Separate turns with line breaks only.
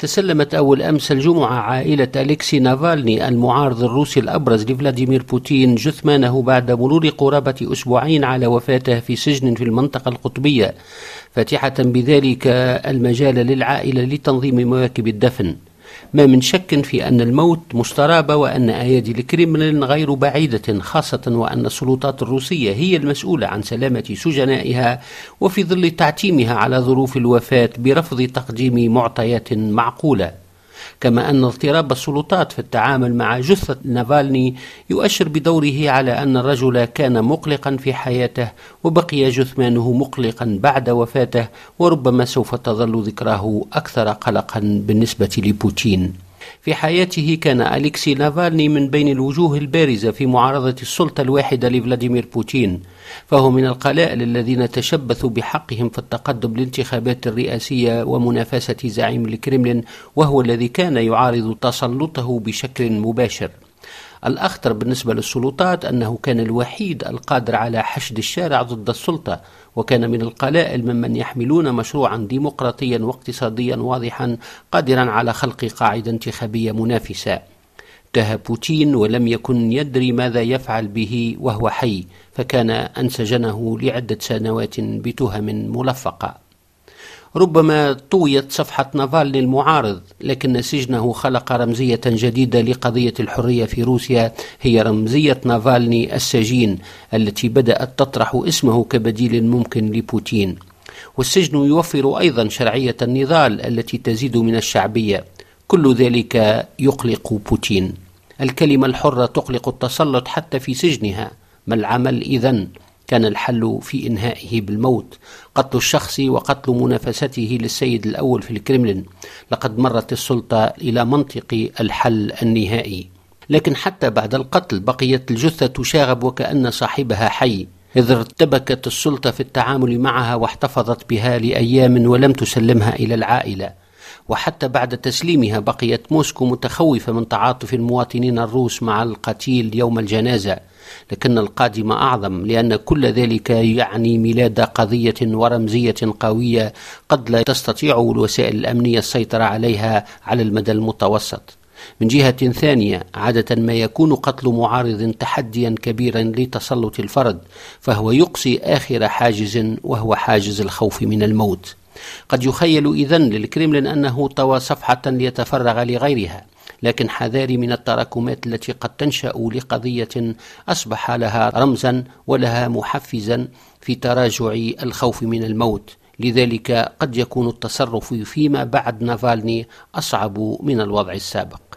تسلمت أول أمس الجمعة عائلة أليكسي نافالني المعارض الروسي الأبرز لفلاديمير بوتين جثمانه بعد مرور قرابة أسبوعين على وفاته في سجن في المنطقة القطبية. فاتحة بذلك المجال للعائلة لتنظيم مواكب الدفن. ما من شك في أن الموت مستراب وأن أيادي الكريملين غير بعيدة خاصة وأن السلطات الروسية هي المسؤولة عن سلامة سجنائها وفي ظل تعتيمها على ظروف الوفاة برفض تقديم معطيات معقولة. كما أن اضطراب السلطات في التعامل مع جثة نافالني يؤشر بدوره على أن الرجل كان مقلقا في حياته وبقي جثمانه مقلقا بعد وفاته وربما سوف تظل ذكراه أكثر قلقا بالنسبة لبوتين. في حياته كان أليكسي نافالني من بين الوجوه البارزة في معارضة السلطة الواحدة لفلاديمير بوتين فهو من القلائل الذين تشبثوا بحقهم في التقدم للانتخابات الرئاسية ومنافسة زعيم الكرملين وهو الذي كان يعارض تسلطه بشكل مباشر. الأخطر بالنسبة للسلطات أنه كان الوحيد القادر على حشد الشارع ضد السلطة وكان من القلائل ممن يحملون مشروعا ديمقراطيا واقتصاديا واضحا قادرا على خلق قاعدة انتخابية منافسة. انتهى بوتين ولم يكن يدري ماذا يفعل به وهو حي فكان أنسجنه لعدة سنوات بتهم ملفقة. ربما طويت صفحة نافالني المعارض لكن سجنه خلق رمزية جديدة لقضية الحرية في روسيا هي رمزية نافالني السجين التي بدأت تطرح اسمه كبديل ممكن لبوتين. والسجن يوفر أيضا شرعية النضال التي تزيد من الشعبية. كل ذلك يقلق بوتين. الكلمة الحرة تقلق التسلط حتى في سجنها. ما العمل إذن؟ كان الحل في إنهائه بالموت. قتل الشخص وقتل منافسته للسيد الأول في الكرملين لقد مرت السلطة إلى منطق الحل النهائي. لكن حتى بعد القتل بقيت الجثة تشاغب وكأن صاحبها حي. إذ ارتبكت السلطة في التعامل معها واحتفظت بها لأيام ولم تسلمها إلى العائلة. وحتى بعد تسليمها بقيت موسكو متخوفة من تعاطف المواطنين الروس مع القتيل يوم الجنازة لكن القادم أعظم لأن كل ذلك يعني ميلاد قضية ورمزية قوية قد لا تستطيع الوسائل الأمنية السيطرة عليها على المدى المتوسط. من جهة ثانية عادة ما يكون قتل معارض تحديا كبيرا لتسلط الفرد فهو يقصي آخر حاجز وهو حاجز الخوف من الموت. قد يخيل إذن للكريملين أنه طوى صفحة ليتفرغ لغيرها لكن حذاري من التراكمات التي قد تنشأ لقضية أصبح لها رمزا ولها محفزا في تراجع الخوف من الموت. لذلك قد يكون التصرف فيما بعد نافالني أصعب من الوضع السابق.